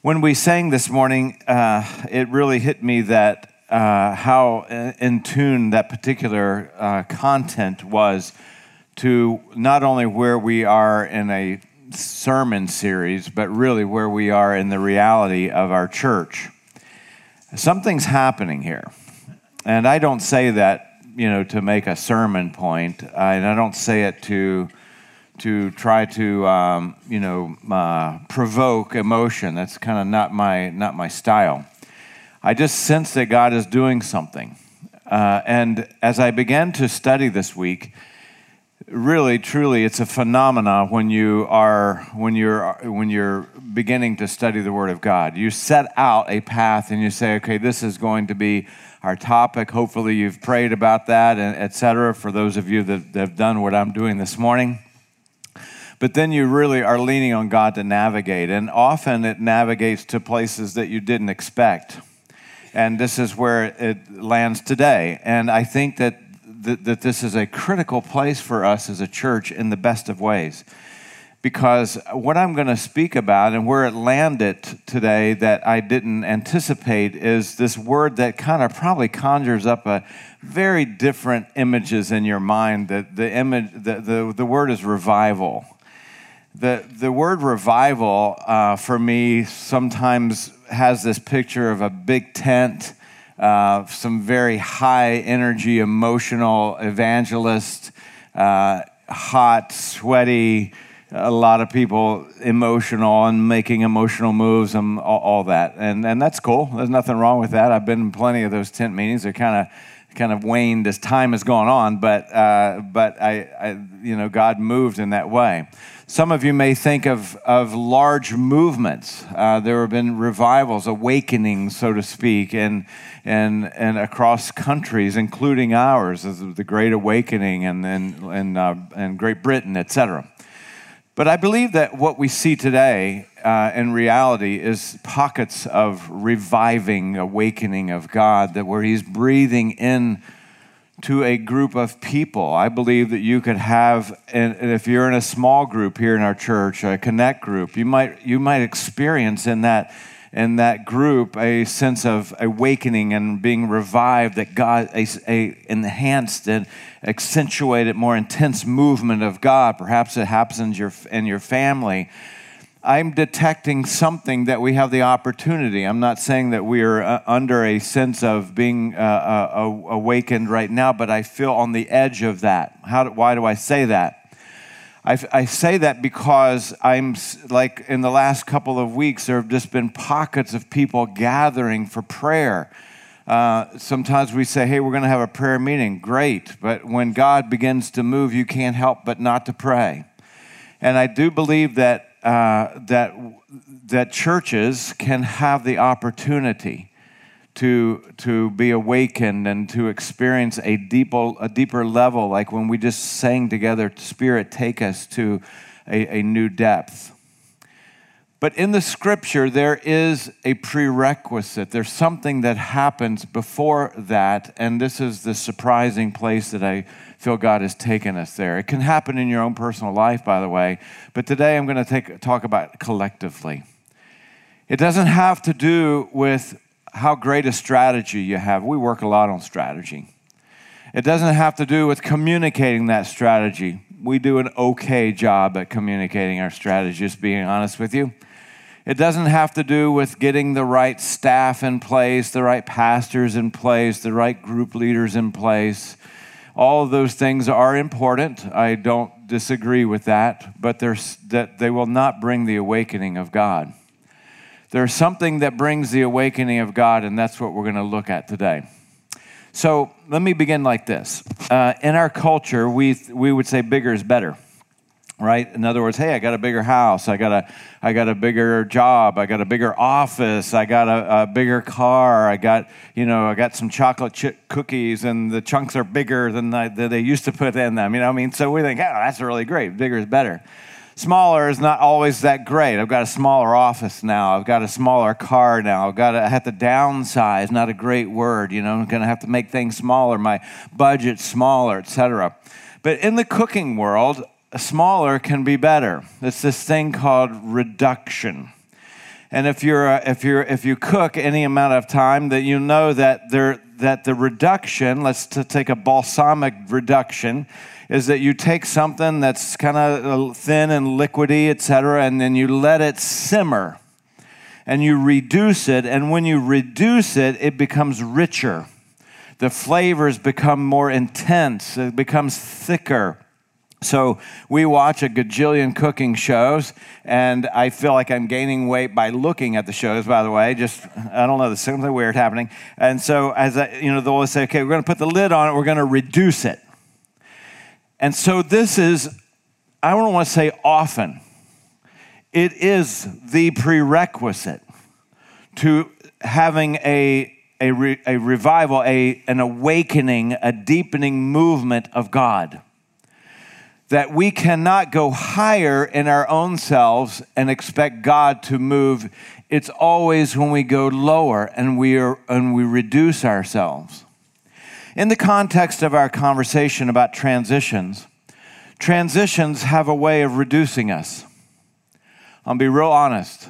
When we sang this morning, uh, it really hit me that uh, how in tune that particular uh, content was to not only where we are in a sermon series, but really where we are in the reality of our church. Something's happening here. And I don't say that, you know, to make a sermon point, and I don't say it to to try to um, you know uh, provoke emotion. That's kind of not my not my style. I just sense that God is doing something, uh, and as I began to study this week, really truly, it's a phenomena when you are when you're when you're beginning to study the Word of God. You set out a path and you say, okay, this is going to be our topic. Hopefully, you've prayed about that, and etc. For those of you that have done what I'm doing this morning but then you really are leaning on God to navigate. And often it navigates to places that you didn't expect. And this is where it lands today. And I think that, th- that this is a critical place for us as a church in the best of ways. Because what I'm going to speak about and where it landed today that I didn't anticipate is this word that kind of probably conjures up a very different images in your mind. That the image, the, the, the word is revival the, the word revival uh, for me sometimes has this picture of a big tent, uh, some very high energy, emotional evangelist, uh, hot, sweaty, a lot of people emotional and making emotional moves and all, all, that. And, and that's cool. There's nothing wrong with that. I've been in plenty of those tent meetings. They're kind of kind of waned as time has gone on, but, uh, but I, I, you know, God moved in that way. Some of you may think of, of large movements. Uh, there have been revivals, awakenings, so to speak, and, and, and across countries, including ours, the Great Awakening and, and, and, uh, and Great Britain, etc. But I believe that what we see today uh, in reality is pockets of reviving, awakening of God, that where He's breathing in to a group of people. I believe that you could have, and if you're in a small group here in our church, a connect group, you might you might experience in that in that group a sense of awakening and being revived. That God a, a enhanced and accentuated, more intense movement of God. Perhaps it happens in your in your family I'm detecting something that we have the opportunity. I'm not saying that we are uh, under a sense of being uh, uh, awakened right now, but I feel on the edge of that. How do, why do I say that? I, I say that because I'm like in the last couple of weeks, there have just been pockets of people gathering for prayer. Uh, sometimes we say, hey, we're going to have a prayer meeting. Great. But when God begins to move, you can't help but not to pray. And I do believe that uh, that, that churches can have the opportunity to, to be awakened and to experience a deeper, a deeper level, like when we just sang together, Spirit, take us to a, a new depth. But in the scripture, there is a prerequisite. There's something that happens before that, and this is the surprising place that I feel God has taken us there. It can happen in your own personal life, by the way, but today I'm going to take, talk about collectively. It doesn't have to do with how great a strategy you have. We work a lot on strategy. It doesn't have to do with communicating that strategy. We do an okay job at communicating our strategy, just being honest with you. It doesn't have to do with getting the right staff in place, the right pastors in place, the right group leaders in place. All of those things are important. I don't disagree with that, but that they will not bring the awakening of God. There's something that brings the awakening of God, and that's what we're going to look at today. So let me begin like this. Uh, in our culture, we, we would say bigger is better right? In other words hey i got a bigger house. I got a i got a bigger job. I got a bigger office. I got a, a bigger car. I got you know i got some chocolate chip cookies and the chunks are bigger than, the, than they used to put in them you know i mean? So we think oh that's really great. Bigger is better. Smaller is not always that great. I've got a smaller office now. I've got a smaller car now. I've got to I have to downsize not a great word you know? I'm going to have to make things smaller my budget smaller etc but in the cooking world smaller can be better. It's this thing called reduction. And if you're if you're if you cook any amount of time, that you know that there that the reduction. Let's take a balsamic reduction. Is that you take something that's kind of uh, thin and liquidy, et cetera, and then you let it simmer and you reduce it. And when you reduce it, it becomes richer. The flavors become more intense, it becomes thicker. So we watch a gajillion cooking shows, and I feel like I'm gaining weight by looking at the shows. By the way, just I don't know, there's something weird happening. And so as I, you know, they'll always say, "Okay, we're going to put the lid on it. We're going to reduce it." And so this is, I don't want to say often. It is the prerequisite to having a a, re, a revival, a, an awakening, a deepening movement of God that we cannot go higher in our own selves and expect God to move. It's always when we go lower and we, are, and we reduce ourselves. In the context of our conversation about transitions, transitions have a way of reducing us. I'll be real honest.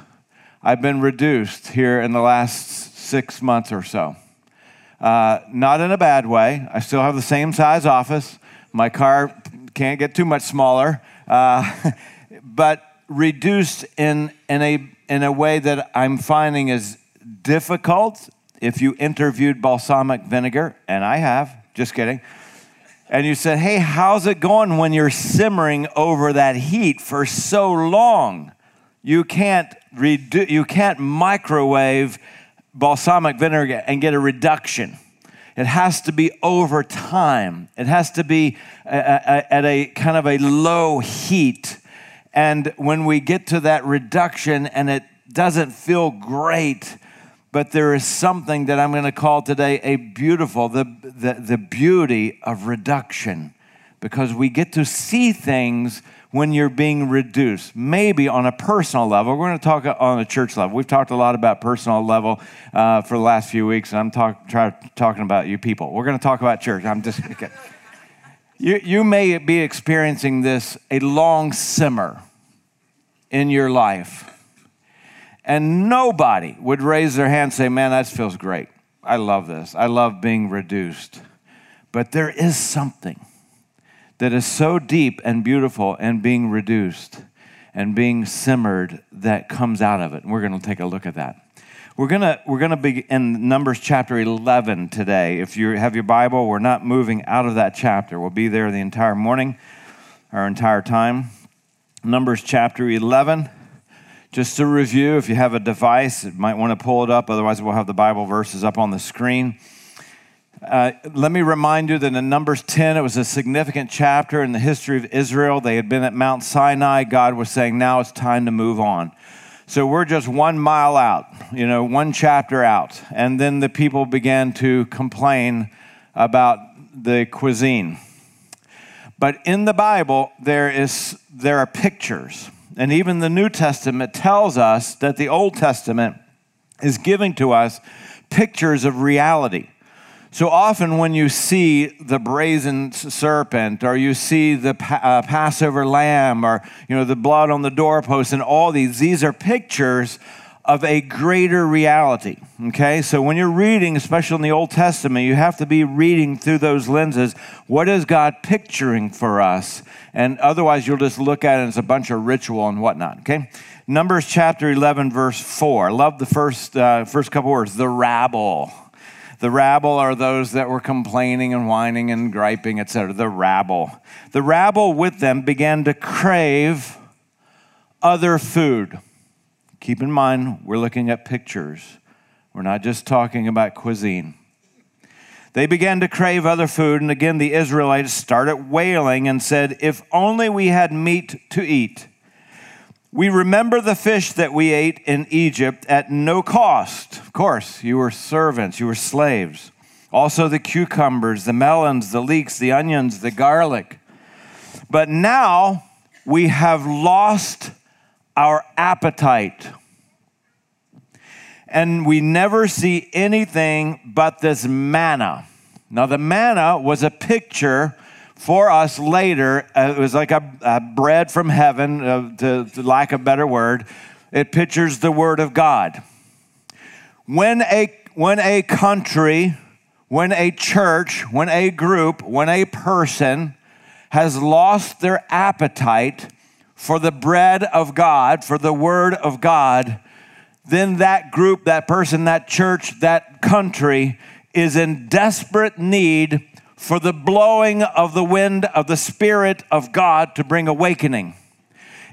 I've been reduced here in the last six months or so. Uh, not in a bad way. I still have the same size office. My car can't get too much smaller, uh, but reduced in, in, a, in a way that I'm finding is difficult. If you interviewed balsamic vinegar, and I have, just kidding, and you said, Hey, how's it going when you're simmering over that heat for so long? You can't, redu- you can't microwave balsamic vinegar and get a reduction. It has to be over time. It has to be uh, uh, uh, at a kind of a low heat. And when we get to that reduction and it doesn't feel great, but there is something that I'm going to call today a beautiful, the, the, the beauty of reduction, because we get to see things when you're being reduced, maybe on a personal level. We're going to talk on a church level. We've talked a lot about personal level uh, for the last few weeks, and I'm talk, try, talking about you people. We're going to talk about church. I'm just okay. you, you may be experiencing this a long simmer in your life, and nobody would raise their hand and say, "Man, that feels great. I love this. I love being reduced." But there is something that is so deep and beautiful and being reduced and being simmered that comes out of it. And we're going to take a look at that. We're going to we're going to be in Numbers chapter 11 today. If you have your Bible, we're not moving out of that chapter. We'll be there the entire morning, our entire time. Numbers chapter 11. Just to review, if you have a device, you might want to pull it up. Otherwise, we'll have the Bible verses up on the screen. Uh, let me remind you that in Numbers 10, it was a significant chapter in the history of Israel. They had been at Mount Sinai. God was saying, now it's time to move on. So we're just one mile out, you know, one chapter out. And then the people began to complain about the cuisine. But in the Bible, there, is, there are pictures. And even the New Testament tells us that the Old Testament is giving to us pictures of reality. So often, when you see the brazen serpent, or you see the uh, Passover lamb, or you know the blood on the doorpost, and all these, these are pictures of a greater reality. Okay, so when you're reading, especially in the Old Testament, you have to be reading through those lenses. What is God picturing for us? And otherwise, you'll just look at it as a bunch of ritual and whatnot. Okay, Numbers chapter 11, verse 4. Love the first uh, first couple words. The rabble. The rabble are those that were complaining and whining and griping, etc. The rabble. The rabble with them began to crave other food. Keep in mind, we're looking at pictures. We're not just talking about cuisine. They began to crave other food, and again the Israelites started wailing and said, If only we had meat to eat. We remember the fish that we ate in Egypt at no cost. Of course, you were servants, you were slaves. Also, the cucumbers, the melons, the leeks, the onions, the garlic. But now we have lost our appetite. And we never see anything but this manna. Now, the manna was a picture for us later. Uh, it was like a, a bread from heaven, uh, to, to lack a better word, it pictures the Word of God. When a, when a country, when a church, when a group, when a person has lost their appetite for the bread of God, for the Word of God, then that group, that person, that church, that country is in desperate need for the blowing of the wind of the Spirit of God to bring awakening.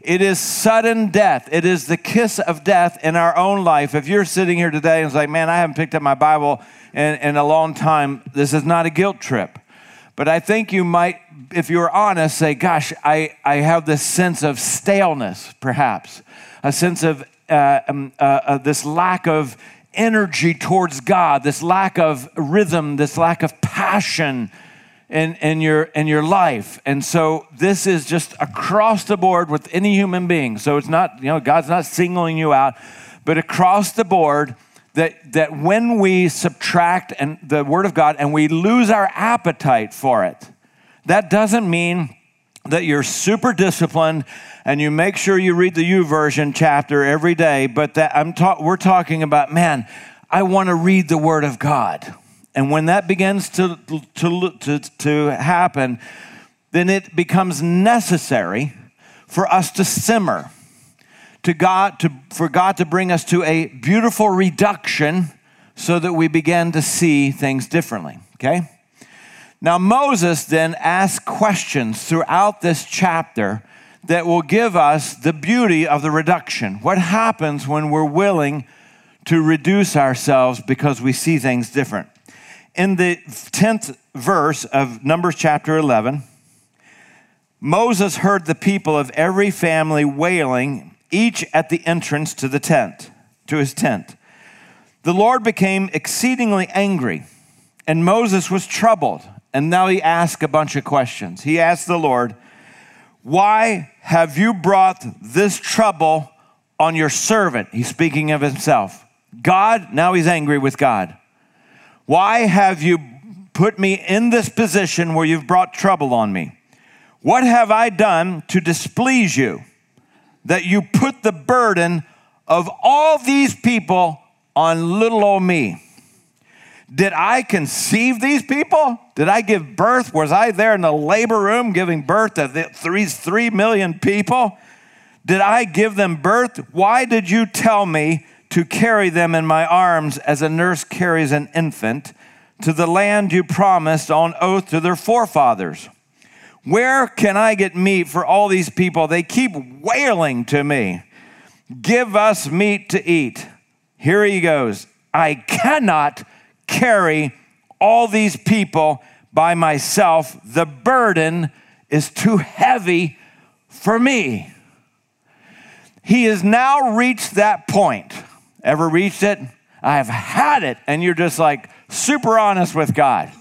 It is sudden death. It is the kiss of death in our own life. If you're sitting here today and it's like, man, I haven't picked up my Bible in, in a long time, this is not a guilt trip. But I think you might, if you're honest, say, gosh, I, I have this sense of staleness, perhaps, a sense of uh, um, uh, uh, this lack of energy towards God, this lack of rhythm, this lack of passion in, in, your, in your life. And so this is just across the board with any human being. So it's not, you know, God's not singling you out, but across the board that, that when we subtract and the word of God and we lose our appetite for it, that doesn't mean that you're super disciplined and you make sure you read the YouVersion chapter every day, but that I'm ta- we're talking about, man, I want to read the Word of God. And when that begins to, to, to, to happen, then it becomes necessary for us to simmer, to God, to, for God to bring us to a beautiful reduction so that we begin to see things differently, okay? Now, Moses then asks questions throughout this chapter that will give us the beauty of the reduction. What happens when we're willing to reduce ourselves because we see things different? In the 10th verse of Numbers chapter 11, Moses heard the people of every family wailing, each at the entrance to the tent, to his tent. The Lord became exceedingly angry, and Moses was troubled. And now he asked a bunch of questions. He asked the Lord, why have you brought this trouble on your servant? He's speaking of himself. God, now he's angry with God. Why have you put me in this position where you've brought trouble on me? What have I done to displease you that you put the burden of all these people on little old me? Did I conceive these people? Did I give birth? Was I there in the labor room giving birth to these three million people? Did I give them birth? Why did you tell me to carry them in my arms as a nurse carries an infant to the land you promised on oath to their forefathers? Where can I get meat for all these people? They keep wailing to me. Give us meat to eat. Here he goes. I cannot carry all these people by myself. The burden is too heavy for me. He has now reached that point. Ever reached it? I have had it. And you're just like super honest with God.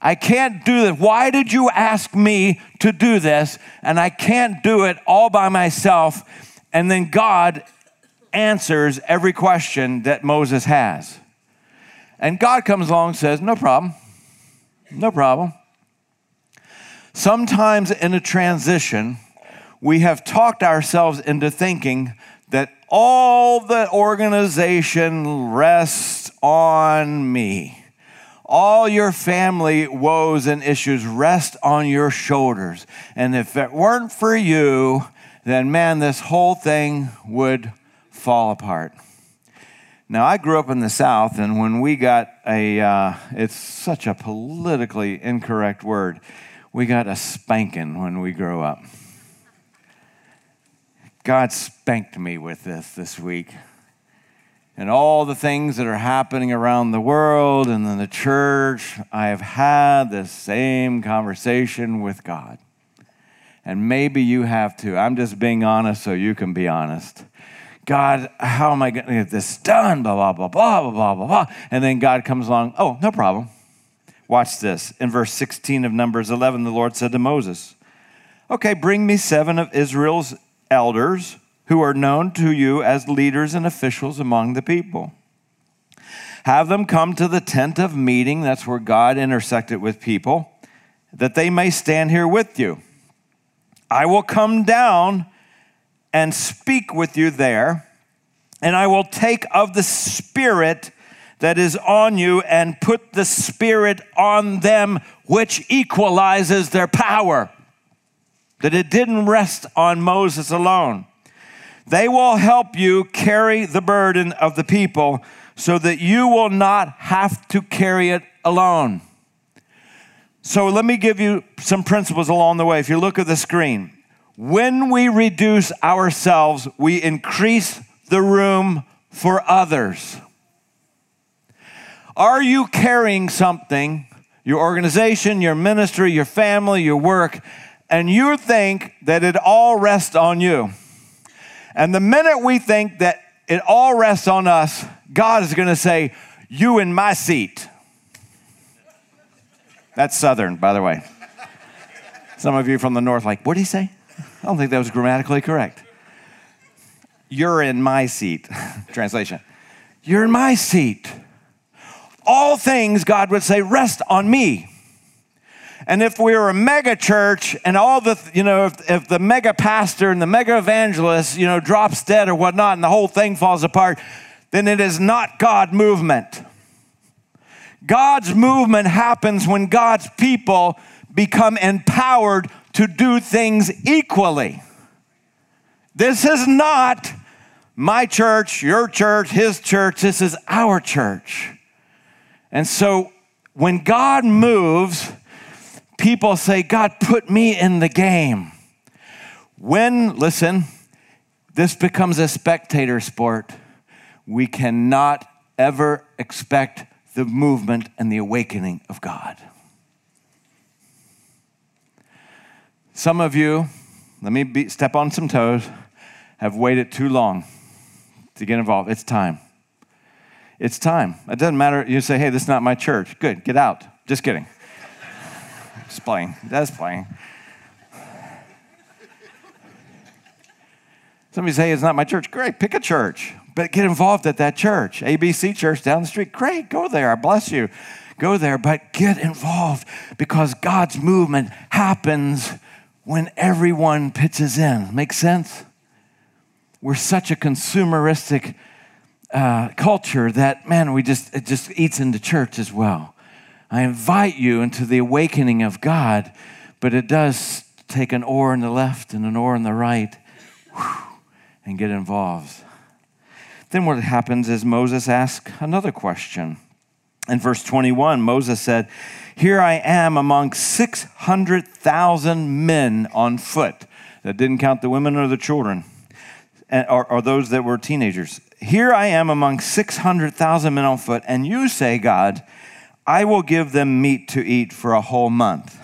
I can't do this. Why did you ask me to do this? And I can't do it all by myself. And then God answers every question that Moses has. And God comes along and says, No problem. No problem. Sometimes in a transition, we have talked ourselves into thinking that all the organization rests on me. All your family woes and issues rest on your shoulders. And if it weren't for you, then man, this whole thing would fall apart. Now, I grew up in the South, and when we got a, uh, it's such a politically incorrect word, we got a spanking when we grew up. God spanked me with this this week. And all the things that are happening around the world and in the church, I have had the same conversation with God. And maybe you have too. I'm just being honest so you can be honest. God, how am I going to get this done? Blah, blah, blah, blah, blah, blah, blah. And then God comes along, oh, no problem. Watch this. In verse 16 of Numbers 11, the Lord said to Moses, Okay, bring me seven of Israel's elders who are known to you as leaders and officials among the people. Have them come to the tent of meeting, that's where God intersected with people, that they may stand here with you. I will come down and speak with you there, and I will take of the Spirit that is on you and put the Spirit on them, which equalizes their power. That it didn't rest on Moses alone. They will help you carry the burden of the people so that you will not have to carry it alone. So let me give you some principles along the way. If you look at the screen, when we reduce ourselves, we increase the room for others. Are you carrying something, your organization, your ministry, your family, your work, and you think that it all rests on you? And the minute we think that it all rests on us, God is going to say, You in my seat. That's Southern, by the way. Some of you from the North, like, what did he say? I don't think that was grammatically correct. You're in my seat. Translation. You're in my seat. All things, God would say, rest on me. And if we were a mega church and all the, you know, if, if the mega pastor and the mega evangelist, you know, drops dead or whatnot and the whole thing falls apart, then it is not God movement. God's movement happens when God's people become empowered to do things equally. This is not my church, your church, his church. This is our church. And so when God moves, people say, God, put me in the game. When, listen, this becomes a spectator sport, we cannot ever expect the movement and the awakening of God. Some of you, let me be, step on some toes, have waited too long to get involved. It's time. It's time. It doesn't matter. You say, hey, this is not my church. Good, get out. Just kidding. Just playing. That's playing. Somebody say, it's not my church. Great, pick a church, but get involved at that church. ABC Church down the street. Great, go there. I bless you. Go there, but get involved because God's movement happens when everyone pitches in. Make sense? We're such a consumeristic uh, culture that, man, we just, it just eats into church as well. I invite you into the awakening of God, but it does take an oar in the left and an oar in the right whew, and get involved. Then what happens is Moses asks another question. In verse 21, Moses said, here I am among 600,000 men on foot. That didn't count the women or the children, or, or those that were teenagers. Here I am among 600,000 men on foot, and you say, God, I will give them meat to eat for a whole month.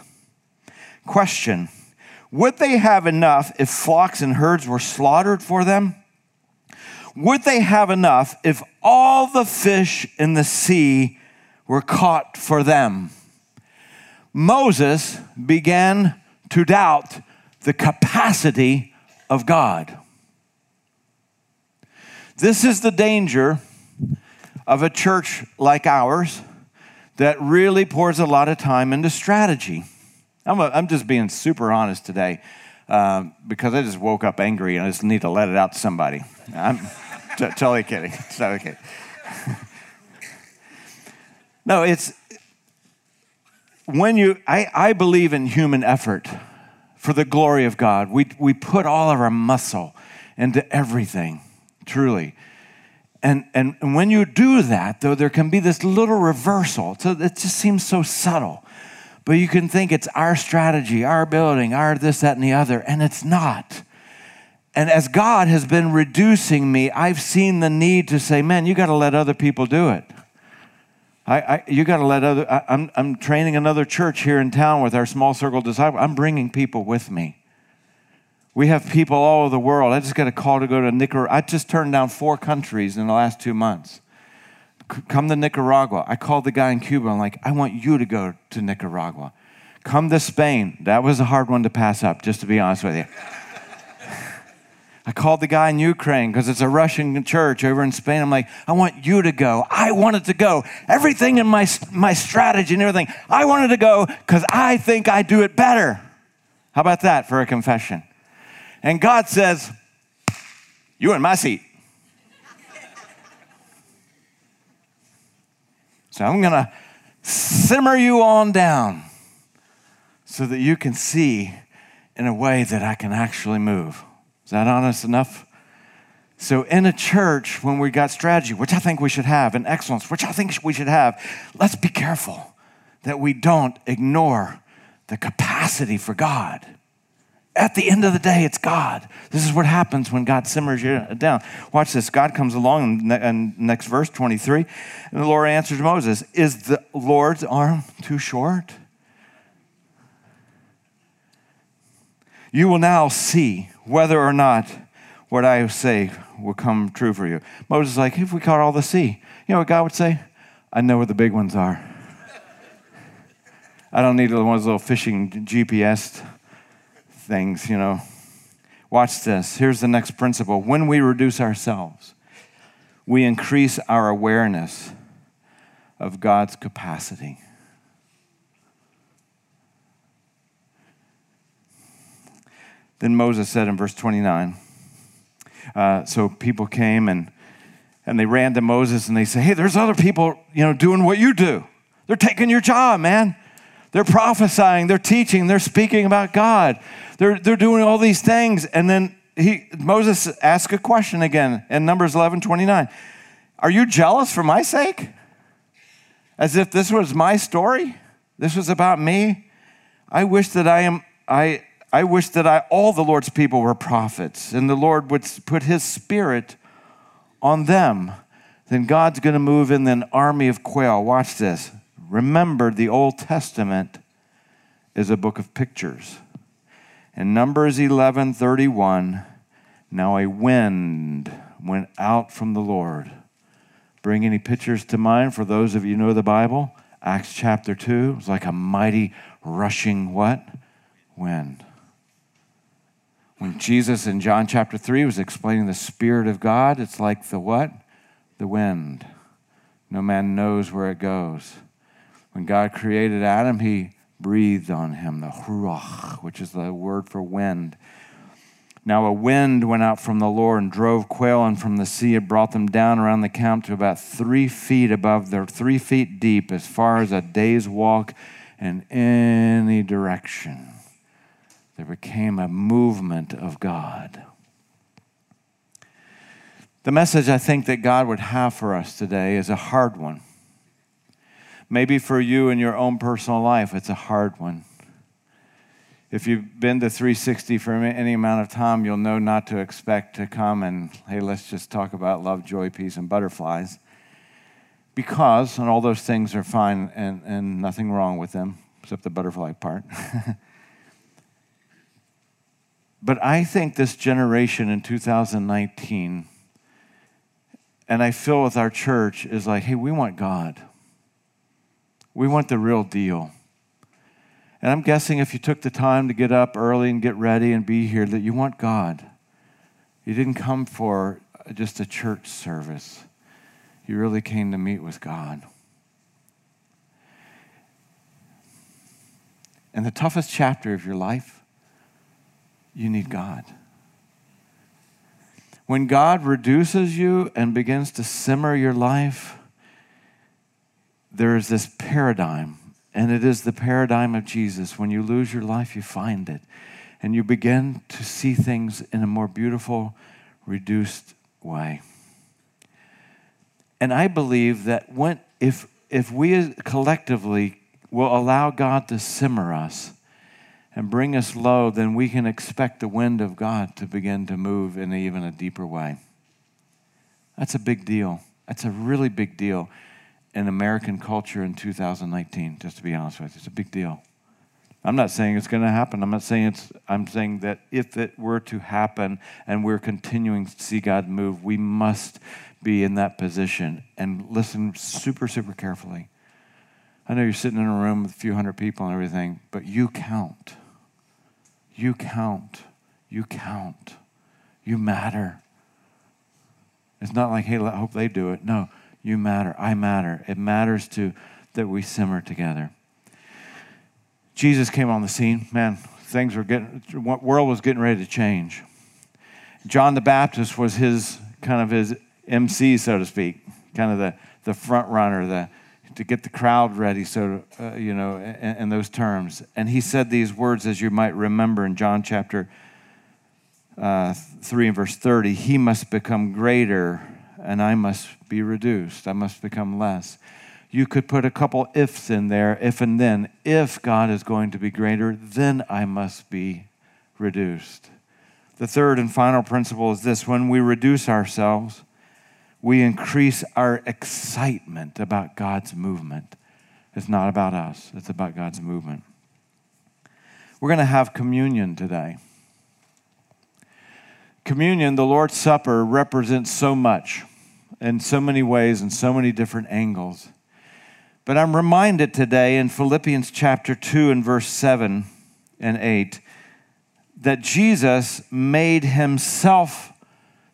Question Would they have enough if flocks and herds were slaughtered for them? Would they have enough if all the fish in the sea were caught for them? Moses began to doubt the capacity of God. This is the danger of a church like ours that really pours a lot of time into strategy. I'm, a, I'm just being super honest today um, because I just woke up angry and I just need to let it out to somebody. I'm t- totally kidding. Totally kidding. no, it's when you, I, I believe in human effort for the glory of God. We, we put all of our muscle into everything, truly. And, and, and when you do that, though, there can be this little reversal. So it just seems so subtle. But you can think it's our strategy, our building, our this, that, and the other, and it's not. And as God has been reducing me, I've seen the need to say, man, you got to let other people do it. I, I, you got to let other. I, I'm, I'm training another church here in town with our small circle disciple. I'm bringing people with me. We have people all over the world. I just got a call to go to Nicaragua. I just turned down four countries in the last two months. C- come to Nicaragua. I called the guy in Cuba. I'm like, I want you to go to Nicaragua. Come to Spain. That was a hard one to pass up, just to be honest with you. I called the guy in Ukraine because it's a Russian church over in Spain. I'm like, I want you to go. I wanted to go. Everything in my, my strategy and everything, I wanted to go because I think I do it better. How about that for a confession? And God says, You in my seat. So I'm going to simmer you on down so that you can see in a way that I can actually move. Is that honest enough? So, in a church, when we got strategy, which I think we should have, and excellence, which I think we should have, let's be careful that we don't ignore the capacity for God. At the end of the day, it's God. This is what happens when God simmers you down. Watch this. God comes along in next verse 23, and the Lord answers Moses Is the Lord's arm too short? You will now see whether or not what I say will come true for you. Moses is like, if we caught all the sea, you know what God would say? I know where the big ones are. I don't need one of those little fishing GPS things, you know. Watch this. Here's the next principle. When we reduce ourselves, we increase our awareness of God's capacity. Then Moses said in verse 29, uh, so people came and, and they ran to Moses and they say, hey, there's other people, you know, doing what you do. They're taking your job, man. They're prophesying, they're teaching, they're speaking about God. They're, they're doing all these things. And then he, Moses asked a question again in Numbers 11 29. Are you jealous for my sake? As if this was my story? This was about me? I wish that I am, I, I wish that I, all the Lord's people were prophets and the Lord would put his spirit on them. Then God's going to move in an army of quail. Watch this. Remember, the Old Testament is a book of pictures. In Numbers 11 31, now a wind went out from the Lord. Bring any pictures to mind for those of you know the Bible? Acts chapter 2 was like a mighty rushing what? Wind. When Jesus in John chapter 3 was explaining the Spirit of God, it's like the what? The wind. No man knows where it goes. When God created Adam, he breathed on him, the ruach, which is the word for wind. Now a wind went out from the Lord and drove quail and from the sea. It brought them down around the camp to about three feet above their three feet deep, as far as a day's walk in any direction. There became a movement of God. The message I think that God would have for us today is a hard one. Maybe for you in your own personal life, it's a hard one. If you've been to 360 for any amount of time, you'll know not to expect to come and, hey, let's just talk about love, joy, peace, and butterflies. Because, and all those things are fine and, and nothing wrong with them, except the butterfly part. but I think this generation in 2019, and I feel with our church, is like, hey, we want God. We want the real deal. And I'm guessing if you took the time to get up early and get ready and be here, that you want God. You didn't come for just a church service, you really came to meet with God. And the toughest chapter of your life, you need God. When God reduces you and begins to simmer your life, there is this paradigm, and it is the paradigm of Jesus. When you lose your life, you find it, and you begin to see things in a more beautiful, reduced way. And I believe that when, if, if we collectively will allow God to simmer us and bring us low, then we can expect the wind of God to begin to move in even a deeper way. That's a big deal. That's a really big deal in American culture in 2019, just to be honest with you. It's a big deal. I'm not saying it's going to happen. I'm not saying it's, I'm saying that if it were to happen and we're continuing to see God move, we must be in that position and listen super, super carefully. I know you're sitting in a room with a few hundred people and everything, but you count. You count. You count. You matter. It's not like, hey, I hope they do it. No, you matter. I matter. It matters to that we simmer together. Jesus came on the scene. Man, things were getting, world was getting ready to change. John the Baptist was his kind of his MC, so to speak, kind of the, the front runner, the, to get the crowd ready, so uh, you know, in, in, those terms. And he said these words, as you might remember, in John chapter uh, three and verse thirty. He must become greater, and I must be reduced. I must become less. You could put a couple ifs in there, if and then. If God is going to be greater, then I must be reduced. The third and final principle is this when we reduce ourselves, we increase our excitement about God's movement. It's not about us, it's about God's movement. We're going to have communion today. Communion, the Lord's Supper, represents so much in so many ways and so many different angles. But I'm reminded today in Philippians chapter 2 and verse 7 and 8 that Jesus made himself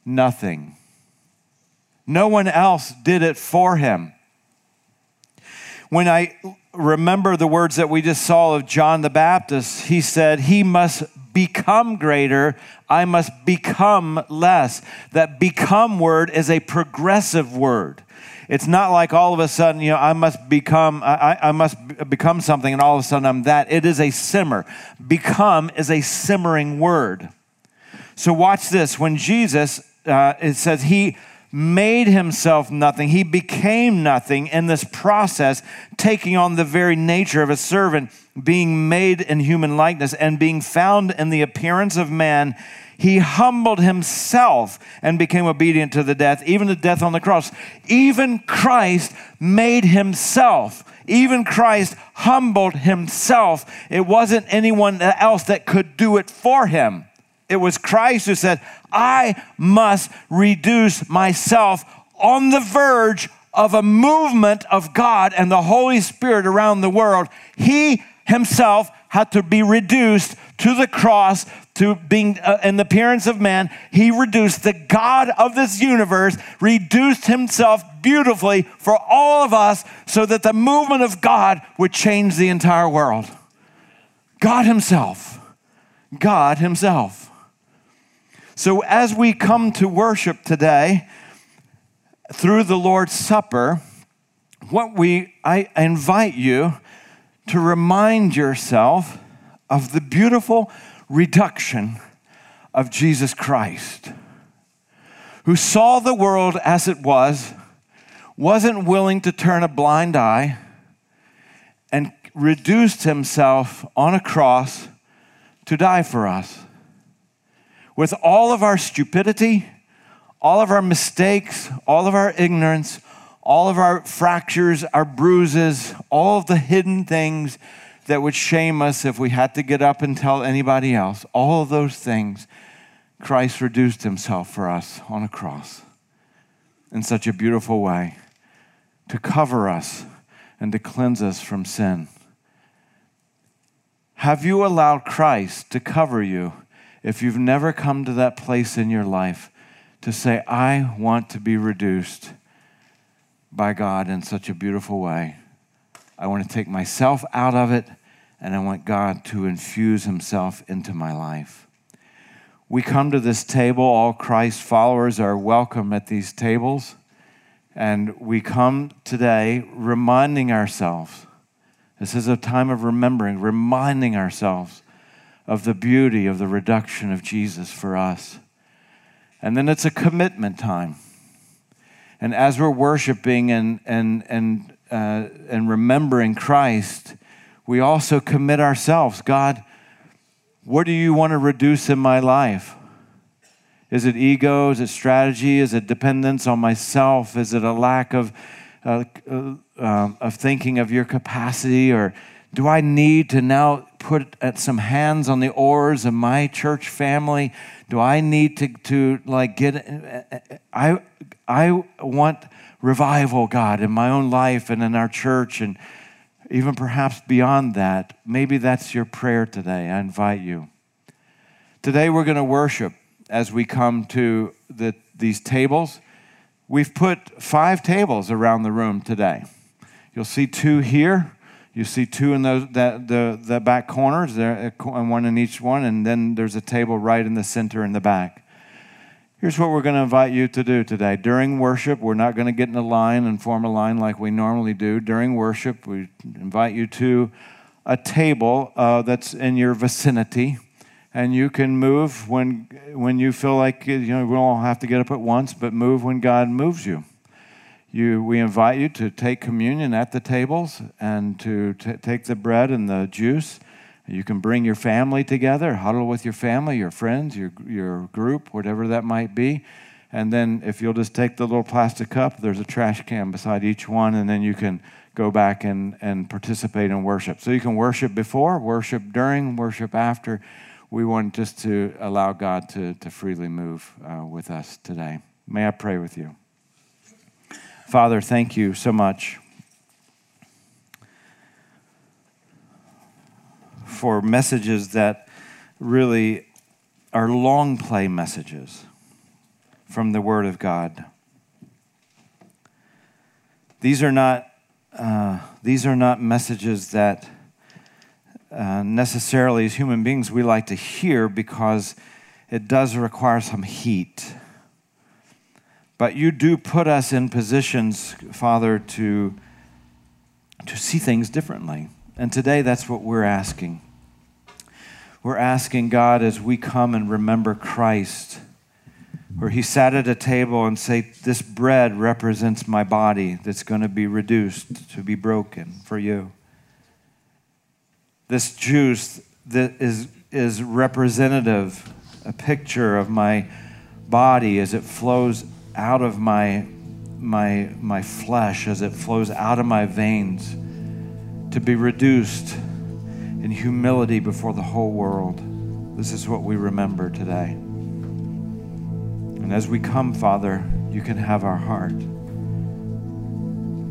nothing. No one else did it for him. When I remember the words that we just saw of John the Baptist, he said, He must become greater, I must become less. That become word is a progressive word. It's not like all of a sudden, you know, I must become, I, I must become something and all of a sudden I'm that. It is a simmer. Become is a simmering word. So watch this. When Jesus, uh, it says he made himself nothing, he became nothing in this process, taking on the very nature of a servant, being made in human likeness, and being found in the appearance of man he humbled himself and became obedient to the death, even the death on the cross. Even Christ made himself. Even Christ humbled himself. It wasn't anyone else that could do it for him. It was Christ who said, I must reduce myself on the verge of a movement of God and the Holy Spirit around the world. He himself had to be reduced to the cross to being uh, in the appearance of man, he reduced the God of this universe, reduced himself beautifully for all of us so that the movement of God would change the entire world. God himself. God himself. So as we come to worship today through the Lord's Supper, what we I invite you to remind yourself of the beautiful reduction of Jesus Christ, who saw the world as it was, wasn't willing to turn a blind eye, and reduced himself on a cross to die for us. With all of our stupidity, all of our mistakes, all of our ignorance, all of our fractures, our bruises, all of the hidden things that would shame us if we had to get up and tell anybody else. All of those things, Christ reduced himself for us on a cross in such a beautiful way to cover us and to cleanse us from sin. Have you allowed Christ to cover you if you've never come to that place in your life to say, I want to be reduced by God in such a beautiful way? I want to take myself out of it, and I want God to infuse Himself into my life. We come to this table, all Christ followers are welcome at these tables, and we come today reminding ourselves. This is a time of remembering, reminding ourselves of the beauty of the reduction of Jesus for us. And then it's a commitment time. And as we're worshiping and, and, and uh, and remembering Christ, we also commit ourselves. God, what do you want to reduce in my life? Is it ego? Is it strategy? Is it dependence on myself? Is it a lack of, uh, uh, um, of thinking of your capacity? Or do I need to now put some hands on the oars of my church family? Do I need to, to like get, I, I want revival, God, in my own life and in our church, and even perhaps beyond that. Maybe that's your prayer today. I invite you. Today, we're going to worship as we come to the, these tables. We've put five tables around the room today. You'll see two here. You see two in those, the, the, the back corners, there, and one in each one, and then there's a table right in the center in the back. Here's what we're going to invite you to do today. During worship, we're not going to get in a line and form a line like we normally do. During worship, we invite you to a table uh, that's in your vicinity, and you can move when when you feel like you know we don't have to get up at once, but move when God moves you. You, we invite you to take communion at the tables and to t- take the bread and the juice you can bring your family together, huddle with your family, your friends, your, your group, whatever that might be. And then if you'll just take the little plastic cup, there's a trash can beside each one, and then you can go back and, and participate in worship. So you can worship before, worship during, worship after. We want just to allow God to, to freely move uh, with us today. May I pray with you? Father, thank you so much for messages that really are long play messages from the Word of God. These are not, uh, these are not messages that uh, necessarily, as human beings, we like to hear because it does require some heat. But you do put us in positions, Father, to, to see things differently. And today, that's what we're asking. We're asking God as we come and remember Christ, where he sat at a table and say, This bread represents my body that's going to be reduced to be broken for you. This juice that is, is representative, a picture of my body as it flows out of my, my, my flesh, as it flows out of my veins, to be reduced in humility before the whole world. This is what we remember today. And as we come, Father, you can have our heart.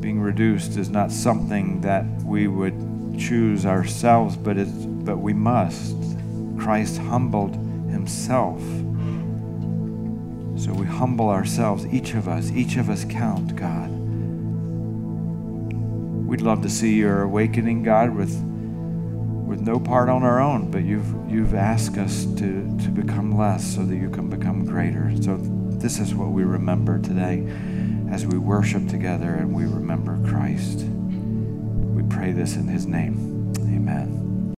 Being reduced is not something that we would choose ourselves, but, it's, but we must. Christ humbled himself. So we humble ourselves, each of us. Each of us count, God. We'd love to see your awakening, God, with with no part on our own, but you've, you've asked us to, to become less so that you can become greater. So, this is what we remember today as we worship together and we remember Christ. We pray this in his name. Amen.